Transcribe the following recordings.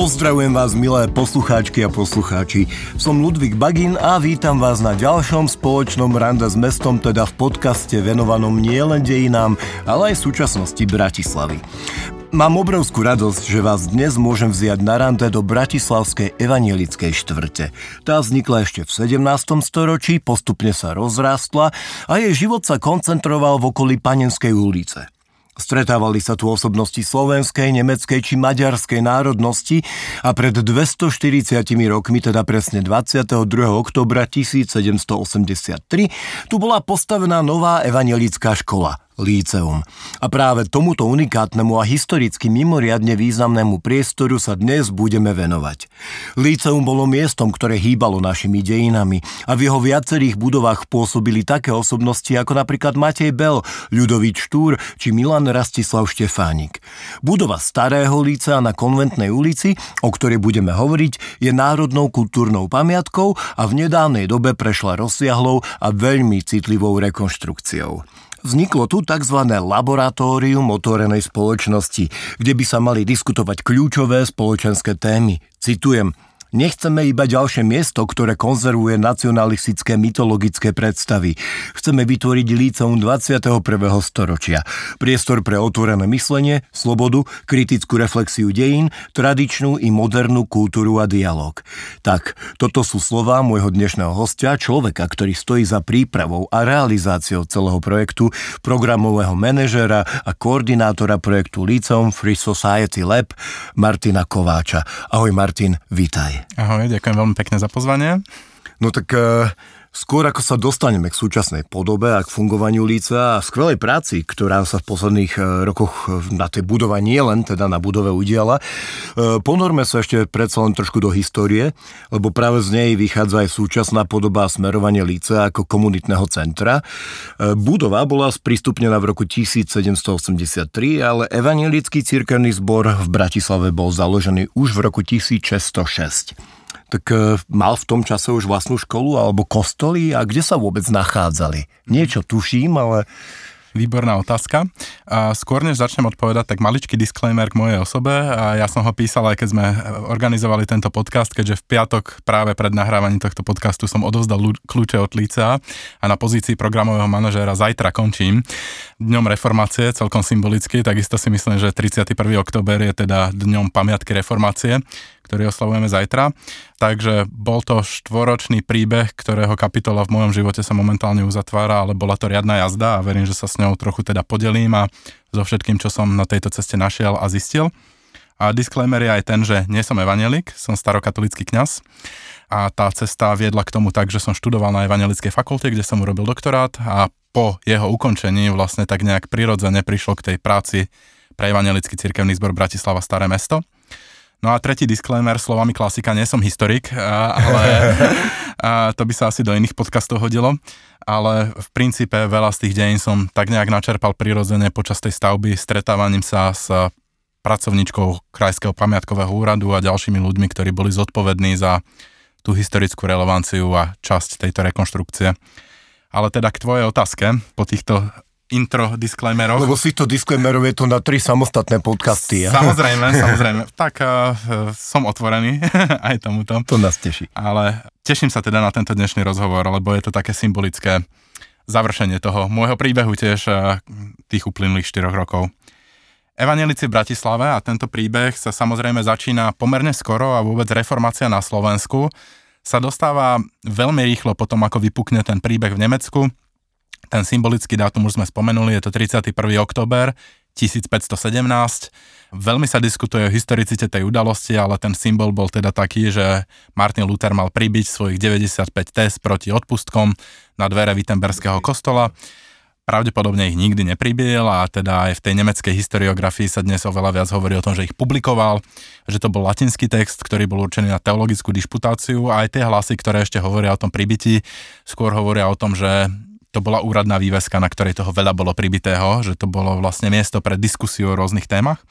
Pozdravujem vás, milé poslucháčky a poslucháči. Som Ludvík Bagin a vítam vás na ďalšom spoločnom rande s mestom, teda v podcaste venovanom nielen dejinám, ale aj súčasnosti Bratislavy. Mám obrovskú radosť, že vás dnes môžem vziať na rande do Bratislavskej evanielickej štvrte. Tá vznikla ešte v 17. storočí, postupne sa rozrástla a jej život sa koncentroval v okolí Panenskej ulice. Stretávali sa tu osobnosti slovenskej, nemeckej či maďarskej národnosti a pred 240 rokmi, teda presne 22. oktobra 1783, tu bola postavená nová evangelická škola – Líceum. A práve tomuto unikátnemu a historicky mimoriadne významnému priestoru sa dnes budeme venovať. Líceum bolo miestom, ktoré hýbalo našimi dejinami a v jeho viacerých budovách pôsobili také osobnosti ako napríklad Matej Bel, Ľudovič Štúr či Milan Rastislav Štefánik. Budova Starého lícea na Konventnej ulici, o ktorej budeme hovoriť, je národnou kultúrnou pamiatkou a v nedávnej dobe prešla rozsiahlou a veľmi citlivou rekonštrukciou. Vzniklo tu tzv. laboratórium otvorenej spoločnosti, kde by sa mali diskutovať kľúčové spoločenské témy. Citujem, Nechceme iba ďalšie miesto, ktoré konzervuje nacionalistické mytologické predstavy. Chceme vytvoriť líceum 21. storočia. Priestor pre otvorené myslenie, slobodu, kritickú reflexiu dejín, tradičnú i modernú kultúru a dialog. Tak, toto sú slová môjho dnešného hostia, človeka, ktorý stojí za prípravou a realizáciou celého projektu, programového manažera a koordinátora projektu Líceum Free Society Lab, Martina Kováča. Ahoj Martin, vítaj. Ahoj, ďakujem veľmi pekne za pozvanie. No tak uh, skôr ako sa dostaneme k súčasnej podobe a k fungovaniu líca a skvelej práci, ktorá sa v posledných uh, rokoch na tej budove nie len teda na budove udiala, uh, ponorme sa ešte predsa len trošku do histórie, lebo práve z nej vychádza aj súčasná podoba a smerovanie líca ako komunitného centra. Budova bola sprístupnená v roku 1783, ale evangelický cirkevný zbor v Bratislave bol založený už v roku 1606 tak e, mal v tom čase už vlastnú školu alebo kostoly a kde sa vôbec nachádzali? Niečo tuším, ale Výborná otázka. A skôr než začnem odpovedať, tak maličký disclaimer k mojej osobe. A ja som ho písal aj keď sme organizovali tento podcast, keďže v piatok práve pred nahrávaním tohto podcastu som odovzdal kľúče od líca a na pozícii programového manažéra zajtra končím. Dňom reformácie, celkom symbolicky, takisto si myslím, že 31. október je teda dňom pamiatky reformácie ktorý oslavujeme zajtra. Takže bol to štvoročný príbeh, ktorého kapitola v mojom živote sa momentálne uzatvára, ale bola to riadna jazda a verím, že sa s ňou trochu teda podelím a so všetkým, čo som na tejto ceste našiel a zistil. A disclaimer je aj ten, že nie som evanelik, som starokatolický kňaz a tá cesta viedla k tomu tak, že som študoval na evangelickej fakulte, kde som urobil doktorát a po jeho ukončení vlastne tak nejak prirodzene prišlo k tej práci pre evangelický cirkevný zbor Bratislava Staré mesto. No a tretí disclaimer, slovami klasika, nie som historik, ale to by sa asi do iných podcastov hodilo, ale v princípe veľa z tých dejín som tak nejak načerpal prirodzene počas tej stavby, stretávaním sa s pracovníčkou Krajského pamiatkového úradu a ďalšími ľuďmi, ktorí boli zodpovední za tú historickú relevanciu a časť tejto rekonštrukcie. Ale teda k tvojej otázke, po týchto intro disclaimerov. Lebo si to disclaimerov je to na tri samostatné podcasty. Ja? Samozrejme, samozrejme. Tak uh, som otvorený aj tomuto. To nás teší. Ale teším sa teda na tento dnešný rozhovor, lebo je to také symbolické završenie toho môjho príbehu tiež uh, tých uplynulých 4 rokov. Evangelici v Bratislave a tento príbeh sa samozrejme začína pomerne skoro a vôbec reformácia na Slovensku sa dostáva veľmi rýchlo potom, ako vypukne ten príbeh v Nemecku ten symbolický dátum už sme spomenuli, je to 31. október 1517. Veľmi sa diskutuje o historicite tej udalosti, ale ten symbol bol teda taký, že Martin Luther mal pribiť svojich 95 test proti odpustkom na dvere Wittenberského kostola. Pravdepodobne ich nikdy nepribil a teda aj v tej nemeckej historiografii sa dnes oveľa viac hovorí o tom, že ich publikoval, že to bol latinský text, ktorý bol určený na teologickú disputáciu a aj tie hlasy, ktoré ešte hovoria o tom pribití, skôr hovoria o tom, že to bola úradná výveska, na ktorej toho veľa bolo pribitého, že to bolo vlastne miesto pre diskusiu o rôznych témach.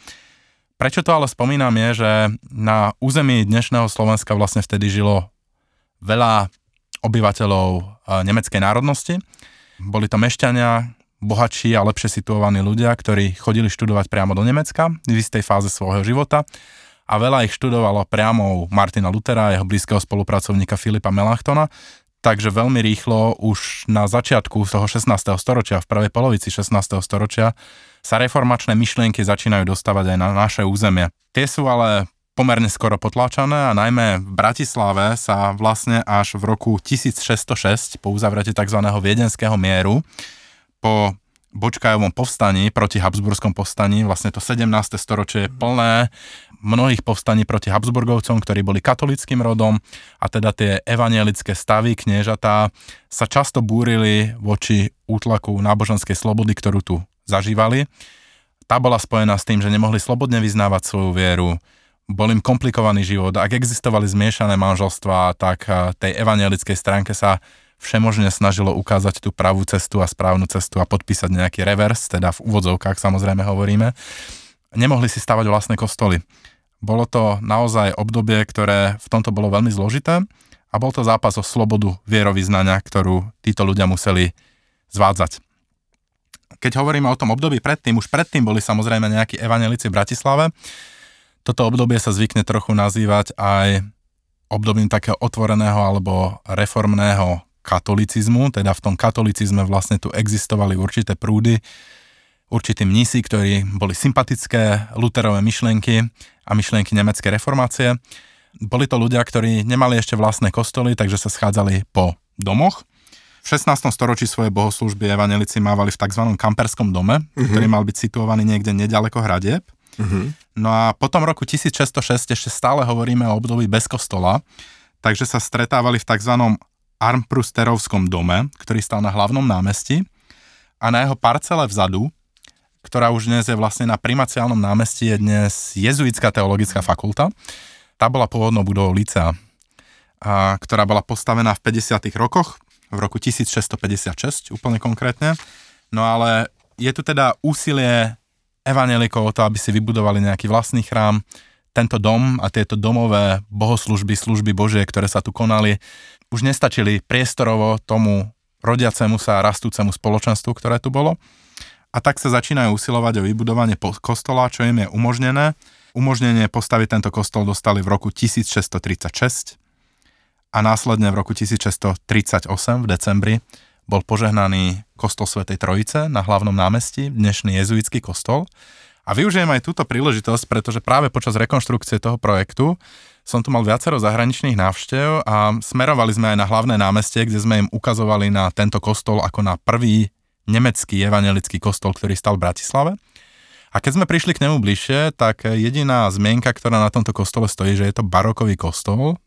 Prečo to ale spomínam je, že na území dnešného Slovenska vlastne vtedy žilo veľa obyvateľov e, nemeckej národnosti. Boli to mešťania, bohatší a lepšie situovaní ľudia, ktorí chodili študovať priamo do Nemecka v istej fáze svojho života a veľa ich študovalo priamo u Martina Lutera, jeho blízkeho spolupracovníka Filipa Melanchtona, takže veľmi rýchlo už na začiatku toho 16. storočia, v prvej polovici 16. storočia, sa reformačné myšlienky začínajú dostávať aj na naše územie. Tie sú ale pomerne skoro potláčané a najmä v Bratislave sa vlastne až v roku 1606 po uzavretí tzv. viedenského mieru po Bočkajovom povstaní proti Habsburskom povstaní, vlastne to 17. storočie je plné mnohých povstaní proti Habsburgovcom, ktorí boli katolickým rodom a teda tie evanielické stavy, kniežatá sa často búrili voči útlaku náboženskej slobody, ktorú tu zažívali. Tá bola spojená s tým, že nemohli slobodne vyznávať svoju vieru, bol im komplikovaný život. Ak existovali zmiešané manželstva, tak tej evangelickej stránke sa všemožne snažilo ukázať tú pravú cestu a správnu cestu a podpísať nejaký revers, teda v úvodzovkách samozrejme hovoríme. Nemohli si stavať vlastné kostoly. Bolo to naozaj obdobie, ktoré v tomto bolo veľmi zložité a bol to zápas o slobodu vierovýznania, ktorú títo ľudia museli zvádzať. Keď hovoríme o tom období predtým, už predtým boli samozrejme nejakí evanelici v Bratislave, toto obdobie sa zvykne trochu nazývať aj obdobím takého otvoreného alebo reformného katolicizmu, teda v tom katolicizme vlastne tu existovali určité prúdy, určití mnisi, ktorí boli sympatické Luterové myšlienky a myšlienky nemeckej reformácie. Boli to ľudia, ktorí nemali ešte vlastné kostoly, takže sa schádzali po domoch. V 16. storočí svoje bohoslužby evanelici mávali v tzv. kamperskom dome, mm-hmm. ktorý mal byť situovaný niekde nedaleko hradieb. Uh-huh. No a potom roku 1606 ešte stále hovoríme o období bez kostola, takže sa stretávali v tzv. Armprusterovskom dome, ktorý stal na hlavnom námestí a na jeho parcele vzadu, ktorá už dnes je vlastne na primaciálnom námestí, je dnes jezuitská teologická fakulta. Tá bola pôvodnou budovou licea, a, ktorá bola postavená v 50. rokoch, v roku 1656 úplne konkrétne. No ale je tu teda úsilie evanelikov o to, aby si vybudovali nejaký vlastný chrám. Tento dom a tieto domové bohoslužby, služby Božie, ktoré sa tu konali, už nestačili priestorovo tomu rodiacemu sa rastúcemu spoločenstvu, ktoré tu bolo. A tak sa začínajú usilovať o vybudovanie kostola, čo im je umožnené. Umožnenie postaviť tento kostol dostali v roku 1636 a následne v roku 1638 v decembri bol požehnaný kostol Svetej Trojice na hlavnom námestí, dnešný jezuitský kostol. A využijem aj túto príležitosť, pretože práve počas rekonštrukcie toho projektu som tu mal viacero zahraničných návštev a smerovali sme aj na hlavné námestie, kde sme im ukazovali na tento kostol ako na prvý nemecký evangelický kostol, ktorý stal v Bratislave. A keď sme prišli k nemu bližšie, tak jediná zmienka, ktorá na tomto kostole stojí, že je to barokový kostol,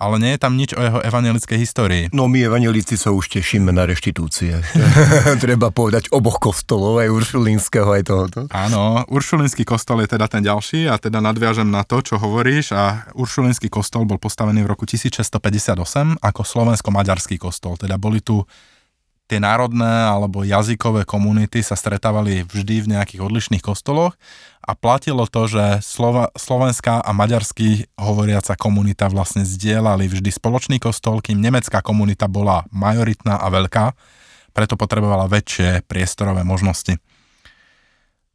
ale nie je tam nič o jeho evangelickej histórii. No my evangelíci sa už tešíme na reštitúcie. Treba povedať oboch kostolov, aj uršulínskeho, aj tohoto. Áno, uršulínsky kostol je teda ten ďalší a teda nadviažem na to, čo hovoríš a uršulínsky kostol bol postavený v roku 1658 ako slovensko-maďarský kostol. Teda boli tu tie národné alebo jazykové komunity sa stretávali vždy v nejakých odlišných kostoloch a platilo to, že Slova, slovenská a maďarský hovoriaca komunita vlastne zdieľali vždy spoločný kostol, kým nemecká komunita bola majoritná a veľká, preto potrebovala väčšie priestorové možnosti.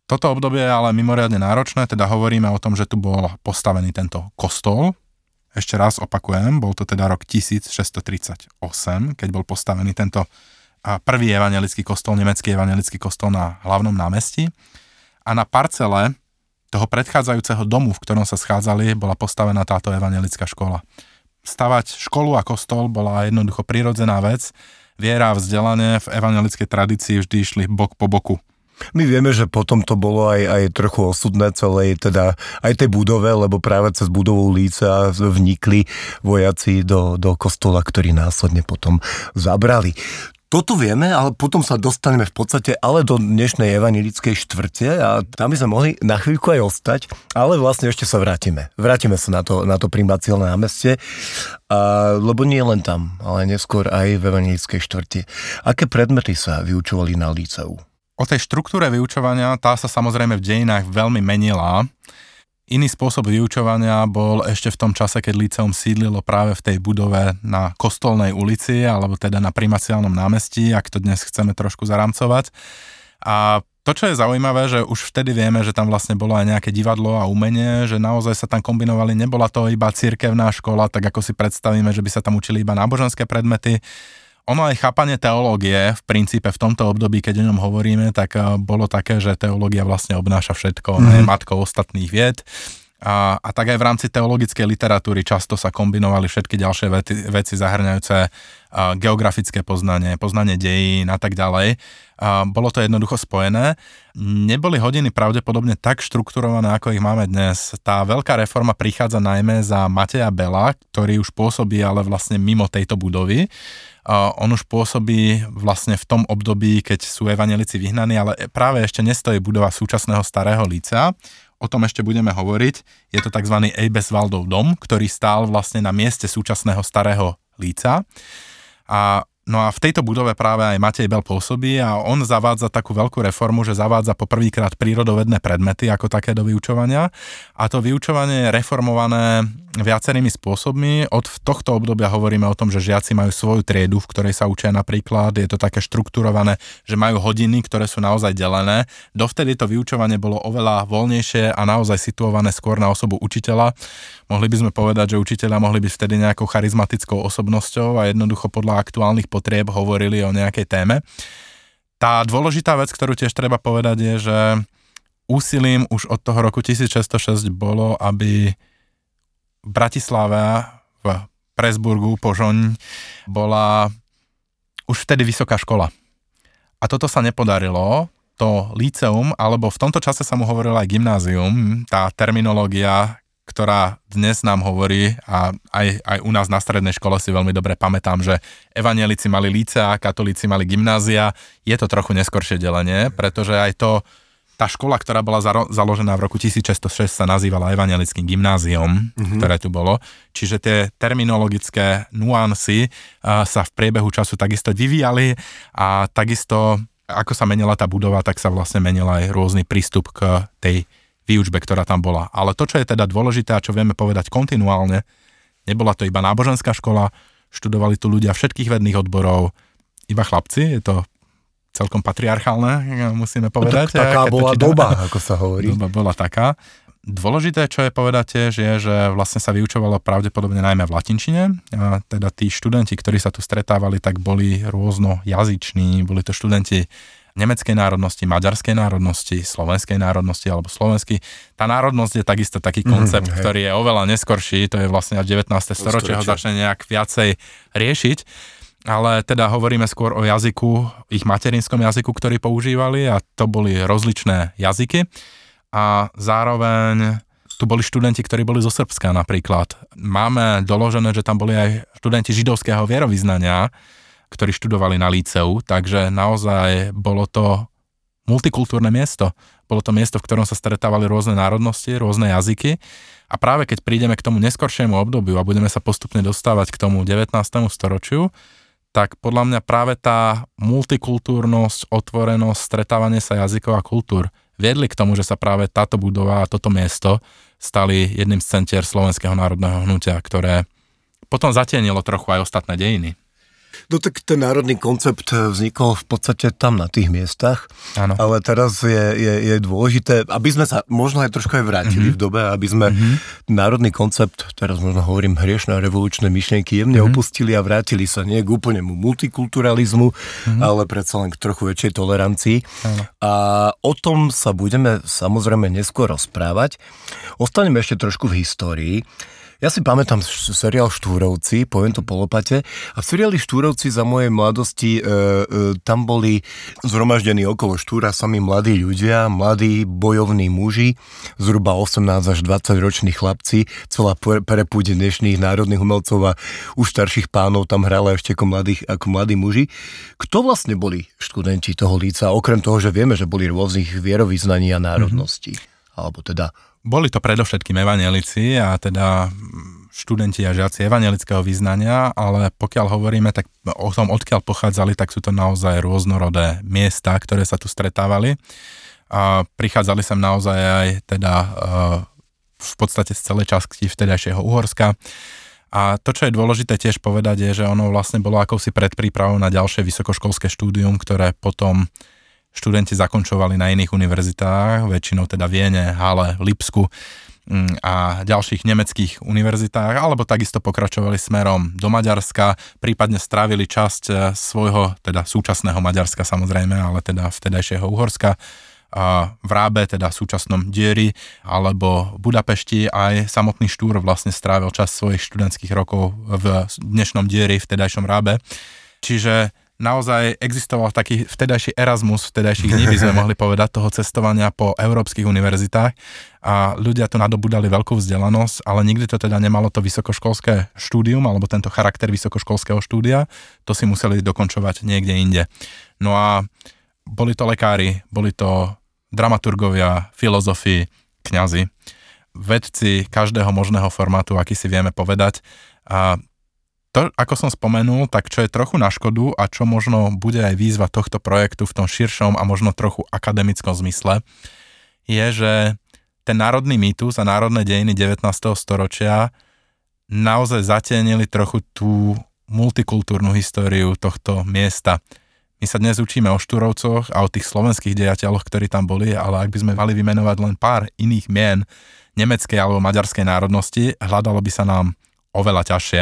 Toto obdobie je ale mimoriadne náročné, teda hovoríme o tom, že tu bol postavený tento kostol. Ešte raz opakujem, bol to teda rok 1638, keď bol postavený tento a prvý evangelický kostol, nemecký evangelický kostol na hlavnom námestí. A na parcele toho predchádzajúceho domu, v ktorom sa schádzali, bola postavená táto evangelická škola. Stavať školu a kostol bola jednoducho prirodzená vec. Viera a vzdelanie v evangelickej tradícii vždy išli bok po boku. My vieme, že potom to bolo aj, aj trochu osudné celej, teda aj tej budove, lebo práve cez budovu Líca vnikli vojaci do, do kostola, ktorí následne potom zabrali. Toto vieme, ale potom sa dostaneme v podstate ale do dnešnej evanilickej štvrte a tam by sme mohli na chvíľku aj ostať, ale vlastne ešte sa vrátime. Vrátime sa na to, na to primáciálne námestie, a, lebo nie len tam, ale neskôr aj v evanilickej štvrte. Aké predmety sa vyučovali na líceu? O tej štruktúre vyučovania, tá sa samozrejme v dejinách veľmi menila. Iný spôsob vyučovania bol ešte v tom čase, keď Líceum sídlilo práve v tej budove na Kostolnej ulici, alebo teda na Primaciálnom námestí, ak to dnes chceme trošku zaramcovať. A to, čo je zaujímavé, že už vtedy vieme, že tam vlastne bolo aj nejaké divadlo a umenie, že naozaj sa tam kombinovali, nebola to iba cirkevná škola, tak ako si predstavíme, že by sa tam učili iba náboženské predmety. Ono aj chápanie teológie v princípe v tomto období, keď o ňom hovoríme, tak eh, bolo také, že teológia vlastne obnáša všetko, mm-hmm. je matkou ostatných vied. A, a tak aj v rámci teologickej literatúry často sa kombinovali všetky ďalšie veci, veci zahrňajúce a, geografické poznanie, poznanie dejín a tak ďalej. A bolo to jednoducho spojené. Neboli hodiny pravdepodobne tak štrukturované, ako ich máme dnes. Tá veľká reforma prichádza najmä za Mateja Bela, ktorý už pôsobí ale vlastne mimo tejto budovy. On už pôsobí vlastne v tom období, keď sú evanelici vyhnaní, ale práve ešte nestojí budova súčasného starého líca o tom ešte budeme hovoriť. Je to tzv. Eibeswaldov dom, ktorý stál vlastne na mieste súčasného starého líca. A No a v tejto budove práve aj Matej Bel pôsobí a on zavádza takú veľkú reformu, že zavádza poprvýkrát prírodovedné predmety ako také do vyučovania a to vyučovanie je reformované viacerými spôsobmi. Od tohto obdobia hovoríme o tom, že žiaci majú svoju triedu, v ktorej sa učia napríklad, je to také štrukturované, že majú hodiny, ktoré sú naozaj delené. Dovtedy to vyučovanie bolo oveľa voľnejšie a naozaj situované skôr na osobu učiteľa. Mohli by sme povedať, že učiteľa mohli byť vtedy nejakou charizmatickou osobnosťou a jednoducho podľa aktuálnych potrieb hovorili o nejakej téme. Tá dôležitá vec, ktorú tiež treba povedať, je, že úsilím už od toho roku 1606 bolo, aby v Bratislave, v Presburgu, Požoň, bola už vtedy vysoká škola. A toto sa nepodarilo, to líceum, alebo v tomto čase sa mu hovorilo aj gymnázium, tá terminológia, ktorá dnes nám hovorí a aj, aj u nás na strednej škole si veľmi dobre pamätám, že evanielici mali lícea, katolíci mali gymnázia, je to trochu neskoršie delenie, pretože aj to, tá škola, ktorá bola zaro- založená v roku 1606 sa nazývala Evangelickým gymnáziom, mm-hmm. ktoré tu bolo. Čiže tie terminologické nuancy uh, sa v priebehu času takisto vyvíjali a takisto ako sa menila tá budova, tak sa vlastne menil aj rôzny prístup k tej výučbe, ktorá tam bola. Ale to, čo je teda dôležité a čo vieme povedať kontinuálne, nebola to iba náboženská škola, študovali tu ľudia všetkých vedných odborov, iba chlapci, je to celkom patriarchálne, musíme povedať. Tak, taká bola čítam, doba, ako sa hovorí. Doba bola taká. Dôležité, čo je povedať tiež, je, že vlastne sa vyučovalo pravdepodobne najmä v latinčine. A teda tí študenti, ktorí sa tu stretávali, tak boli rôzno jazyční. Boli to študenti nemeckej národnosti, maďarskej národnosti, slovenskej národnosti alebo slovenský. Tá národnosť je takisto taký mhm, koncept, mm, ktorý je oveľa neskorší, to je vlastne až 19. storočie ho začne nejak viacej riešiť ale teda hovoríme skôr o jazyku, ich materinskom jazyku, ktorý používali a to boli rozličné jazyky a zároveň tu boli študenti, ktorí boli zo Srbska napríklad. Máme doložené, že tam boli aj študenti židovského vierovýznania, ktorí študovali na líceu, takže naozaj bolo to multikultúrne miesto. Bolo to miesto, v ktorom sa stretávali rôzne národnosti, rôzne jazyky a práve keď prídeme k tomu neskoršiemu obdobiu a budeme sa postupne dostávať k tomu 19. storočiu, tak podľa mňa práve tá multikultúrnosť, otvorenosť, stretávanie sa jazykov a kultúr viedli k tomu, že sa práve táto budova a toto miesto stali jedným z centier Slovenského národného hnutia, ktoré potom zatienilo trochu aj ostatné dejiny. No tak ten národný koncept vznikol v podstate tam na tých miestach, ano. ale teraz je, je, je dôležité, aby sme sa možno aj trošku aj vrátili mm-hmm. v dobe, aby sme mm-hmm. národný koncept, teraz možno hovorím hriešne revolučné myšlienky, jemne mm-hmm. opustili a vrátili sa nie k úplnému multikulturalizmu, mm-hmm. ale predsa len k trochu väčšej tolerancii. Ano. A o tom sa budeme samozrejme neskôr rozprávať. Ostaneme ešte trošku v histórii. Ja si pamätám seriál Štúrovci, poviem to po lopate, a v seriáli Štúrovci za mojej mladosti e, e, tam boli zhromaždení okolo Štúra sami mladí ľudia, mladí bojovní muži, zhruba 18 až 20 roční chlapci, celá prepúť dnešných národných umelcov a už starších pánov tam hrala ešte ako, mladých, ako mladí muži. Kto vlastne boli študenti toho líca, okrem toho, že vieme, že boli rôznych vierovýznaní a národností? Mm-hmm. Alebo teda boli to predovšetkým evanelici a teda študenti a žiaci evangelického význania, ale pokiaľ hovoríme tak o tom, odkiaľ pochádzali, tak sú to naozaj rôznorodé miesta, ktoré sa tu stretávali. A prichádzali sem naozaj aj teda e, v podstate z celej časti vtedajšieho Uhorska. A to, čo je dôležité tiež povedať, je, že ono vlastne bolo akousi predprípravou na ďalšie vysokoškolské štúdium, ktoré potom študenti zakončovali na iných univerzitách, väčšinou teda Viene, Hale, Lipsku mm, a ďalších nemeckých univerzitách, alebo takisto pokračovali smerom do Maďarska, prípadne strávili časť e, svojho, teda súčasného Maďarska samozrejme, ale teda vtedajšieho Uhorska, v Rábe, teda súčasnom Dieri, alebo Budapešti aj samotný Štúr vlastne strávil čas svojich študentských rokov v dnešnom Dieri, v vtedajšom Rábe. Čiže naozaj existoval taký vtedajší Erasmus, vtedajších dní by sme mohli povedať, toho cestovania po európskych univerzitách. A ľudia to nadobudali veľkú vzdelanosť, ale nikdy to teda nemalo to vysokoškolské štúdium alebo tento charakter vysokoškolského štúdia, to si museli dokončovať niekde inde. No a boli to lekári, boli to dramaturgovia, filozofi, kňazi, vedci každého možného formátu, aký si vieme povedať. A to, ako som spomenul, tak čo je trochu na škodu a čo možno bude aj výzva tohto projektu v tom širšom a možno trochu akademickom zmysle, je, že ten národný mýtus a národné dejiny 19. storočia naozaj zatienili trochu tú multikultúrnu históriu tohto miesta. My sa dnes učíme o Štúrovcoch a o tých slovenských dejateľoch, ktorí tam boli, ale ak by sme mali vymenovať len pár iných mien nemeckej alebo maďarskej národnosti, hľadalo by sa nám oveľa ťažšie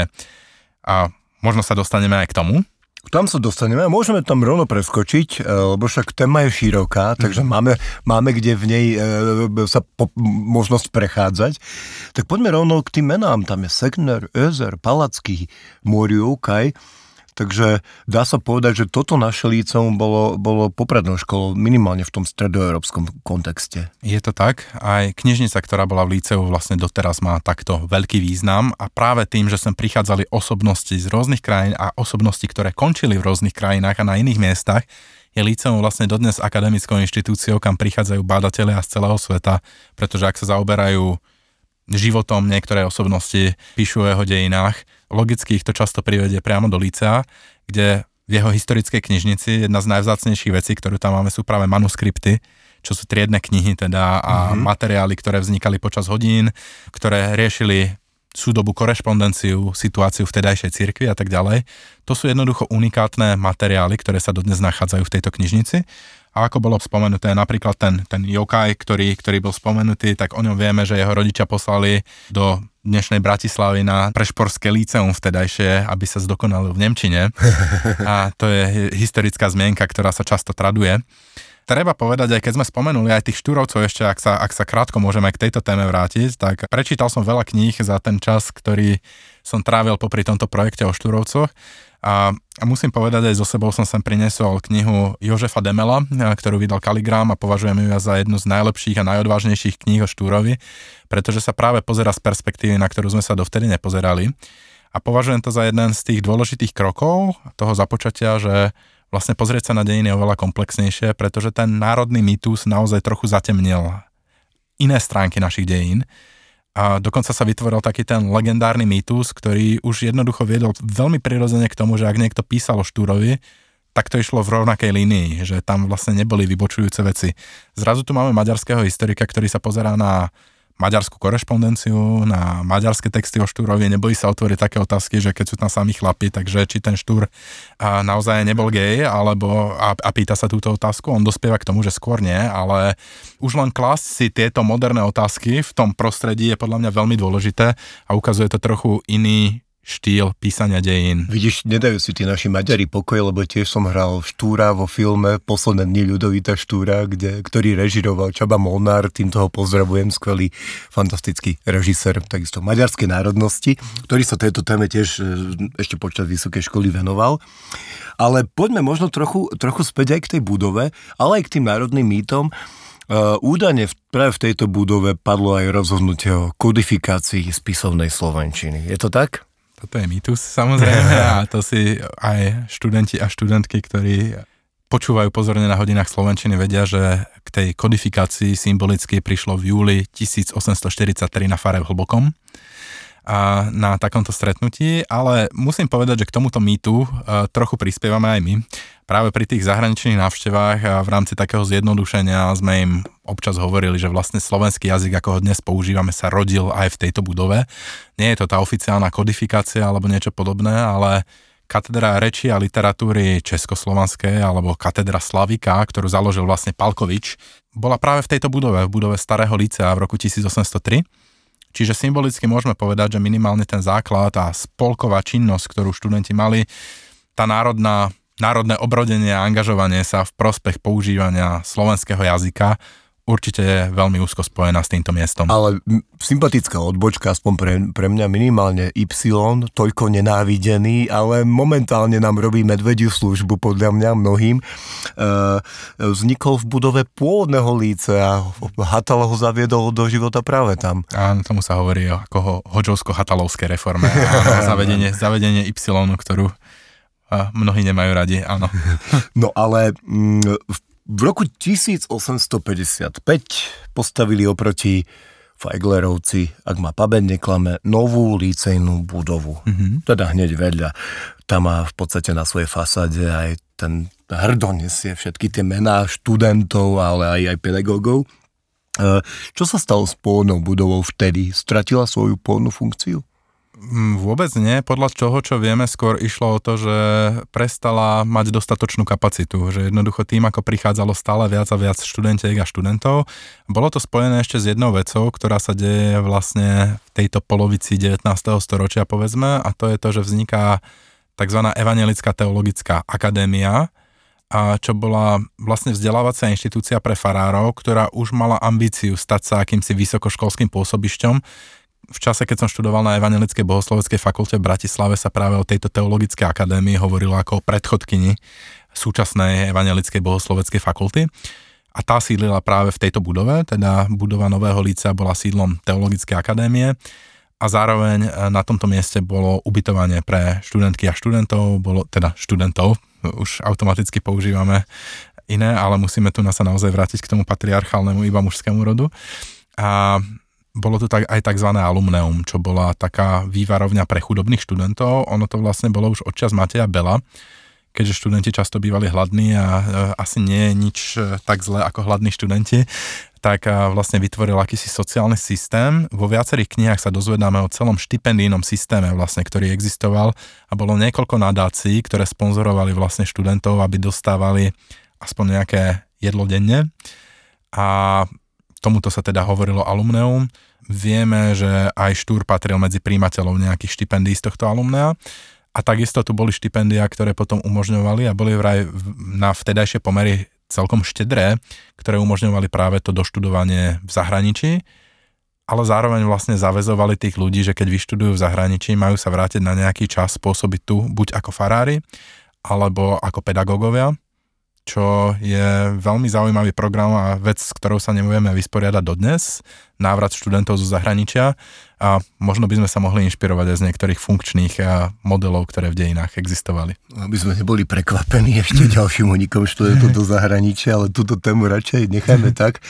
a možno sa dostaneme aj k tomu. Tam sa dostaneme a môžeme tam rovno preskočiť, e, lebo však téma je široká, takže mm. máme, máme kde v nej e, sa po, možnosť prechádzať. Tak poďme rovno k tým menám. Tam je Segner, Özer, Palacký, Moriukaj. Takže dá sa povedať, že toto naše líceum bolo, bolo poprednou školou minimálne v tom stredoeurópskom kontexte. Je to tak. Aj knižnica, ktorá bola v líceu, vlastne doteraz má takto veľký význam a práve tým, že sem prichádzali osobnosti z rôznych krajín a osobnosti, ktoré končili v rôznych krajinách a na iných miestach, je líceum vlastne dodnes akademickou inštitúciou, kam prichádzajú bádatelia z celého sveta, pretože ak sa zaoberajú životom niektoré osobnosti, píšu o jeho dejinách, logicky ich to často privedie priamo do Lícea, kde v jeho historickej knižnici jedna z najvzácnejších vecí, ktorú tam máme, sú práve manuskripty, čo sú triedne knihy teda a mm-hmm. materiály, ktoré vznikali počas hodín, ktoré riešili súdobu korešpondenciu, situáciu vtedajšej cirkvi a tak ďalej. To sú jednoducho unikátne materiály, ktoré sa dodnes nachádzajú v tejto knižnici a ako bolo spomenuté, napríklad ten, ten Jokaj, ktorý, ktorý bol spomenutý, tak o ňom vieme, že jeho rodičia poslali do dnešnej Bratislavy na Prešporské líceum vtedajšie, aby sa zdokonalil v Nemčine. A to je historická zmienka, ktorá sa často traduje. Treba povedať, aj keď sme spomenuli aj tých štúrovcov ešte, ak sa, ak sa krátko môžeme k tejto téme vrátiť, tak prečítal som veľa kníh za ten čas, ktorý som trávil popri tomto projekte o štúrovcoch a, musím povedať, aj so sebou som sem priniesol knihu Jožefa Demela, ktorú vydal Kaligram a považujem ju za jednu z najlepších a najodvážnejších kníh o Štúrovi, pretože sa práve pozera z perspektívy, na ktorú sme sa dovtedy nepozerali. A považujem to za jeden z tých dôležitých krokov toho započatia, že vlastne pozrieť sa na dejiny oveľa komplexnejšie, pretože ten národný mýtus naozaj trochu zatemnil iné stránky našich dejín a dokonca sa vytvoril taký ten legendárny mýtus, ktorý už jednoducho viedol veľmi prirodzene k tomu, že ak niekto písal o Štúrovi, tak to išlo v rovnakej línii, že tam vlastne neboli vybočujúce veci. Zrazu tu máme maďarského historika, ktorý sa pozerá na maďarskú korešpondenciu, na maďarské texty o Štúrovi, nebojí sa otvoriť také otázky, že keď sú tam sami chlapi, takže či ten Štúr naozaj nebol gej, alebo a, a pýta sa túto otázku, on dospieva k tomu, že skôr nie, ale už len klásť si tieto moderné otázky v tom prostredí je podľa mňa veľmi dôležité a ukazuje to trochu iný štýl písania dejín. Vidíš, nedajú si tí naši Maďari pokoj, lebo tiež som hral Štúra vo filme Posledné dni Ľudovita Štúra, kde, ktorý režiroval Čaba Molnár, týmto ho pozdravujem, skvelý, fantastický režisér, takisto maďarskej národnosti, ktorý sa tejto téme tiež e, ešte počas vysokej školy venoval. Ale poďme možno trochu, trochu späť aj k tej budove, ale aj k tým národným mýtom. Uh, údajne práve v tejto budove padlo aj rozhodnutie o kodifikácii spisovnej slovenčiny. Je to tak? Toto je mýtus samozrejme a to si aj študenti a študentky, ktorí počúvajú pozorne na hodinách Slovenčiny, vedia, že k tej kodifikácii symbolicky prišlo v júli 1843 na fare v Hlbokom a na takomto stretnutí, ale musím povedať, že k tomuto mýtu uh, trochu prispievame aj my práve pri tých zahraničných návštevách a v rámci takého zjednodušenia sme im občas hovorili, že vlastne slovenský jazyk, ako ho dnes používame, sa rodil aj v tejto budove. Nie je to tá oficiálna kodifikácia alebo niečo podobné, ale katedra reči a literatúry československej alebo katedra Slavika, ktorú založil vlastne Palkovič, bola práve v tejto budove, v budove Starého licea v roku 1803. Čiže symbolicky môžeme povedať, že minimálne ten základ a spolková činnosť, ktorú študenti mali, tá národná, národné obrodenie a angažovanie sa v prospech používania slovenského jazyka určite je veľmi úzko spojená s týmto miestom. Ale sympatická odbočka, aspoň pre, pre mňa minimálne Y, toľko nenávidený, ale momentálne nám robí medvediu službu, podľa mňa mnohým. E, vznikol v budove pôvodného líce a Hatala ho zaviedol do života práve tam. Áno, tomu sa hovorí ako ho hodžovsko-hatalovské reforme. Zavedenie, zavedenie Y, ktorú mnohí nemajú radi, áno. No ale mm, v roku 1855 postavili oproti Fajglerovci, ak ma pamäť neklame, novú lícejnú budovu. Mm-hmm. Teda hneď vedľa. Tam má v podstate na svojej fasáde aj ten hrdo nesie všetky tie mená študentov, ale aj, aj pedagógov. E, čo sa stalo s pôvodnou budovou vtedy? Stratila svoju pôvodnú funkciu? Vôbec nie. Podľa čoho, čo vieme, skôr išlo o to, že prestala mať dostatočnú kapacitu. Že jednoducho tým, ako prichádzalo stále viac a viac študentiek a študentov, bolo to spojené ešte s jednou vecou, ktorá sa deje vlastne v tejto polovici 19. storočia, povedzme, a to je to, že vzniká tzv. Evangelická teologická akadémia, a čo bola vlastne vzdelávacia inštitúcia pre farárov, ktorá už mala ambíciu stať sa akýmsi vysokoškolským pôsobišťom, v čase, keď som študoval na Evangelickej bohosloveckej fakulte v Bratislave, sa práve o tejto teologickej akadémii hovorilo ako o predchodkyni súčasnej Evangelickej bohosloveckej fakulty. A tá sídlila práve v tejto budove, teda budova Nového líca bola sídlom Teologickej akadémie a zároveň e, na tomto mieste bolo ubytovanie pre študentky a študentov, bolo teda študentov, už automaticky používame iné, ale musíme tu na sa naozaj vrátiť k tomu patriarchálnemu iba mužskému rodu. A bolo to tak, aj tzv. alumneum, čo bola taká vývarovňa pre chudobných študentov. Ono to vlastne bolo už odčas Mateja Bela, keďže študenti často bývali hladní a e, asi nie je nič e, tak zlé ako hladní študenti, tak e, vlastne vytvoril akýsi sociálny systém. Vo viacerých knihách sa dozvedáme o celom štipendijnom systéme, vlastne, ktorý existoval a bolo niekoľko nadácií, ktoré sponzorovali vlastne študentov, aby dostávali aspoň nejaké jedlo denne. A Tomuto sa teda hovorilo alumneum. Vieme, že aj Štúr patril medzi príjimateľov nejakých štipendií z tohto alumnea. A takisto tu boli štipendia, ktoré potom umožňovali a boli vraj na vtedajšie pomery celkom štedré, ktoré umožňovali práve to doštudovanie v zahraničí, ale zároveň vlastne zavezovali tých ľudí, že keď vyštudujú v zahraničí, majú sa vrátiť na nejaký čas spôsobiť tu buď ako farári, alebo ako pedagógovia čo je veľmi zaujímavý program a vec, s ktorou sa nevieme vysporiadať dodnes, návrat študentov zo zahraničia a možno by sme sa mohli inšpirovať aj z niektorých funkčných modelov, ktoré v dejinách existovali. Aby sme neboli prekvapení ešte ďalším unikom študentov do zahraničia, ale túto tému radšej nechajme tak.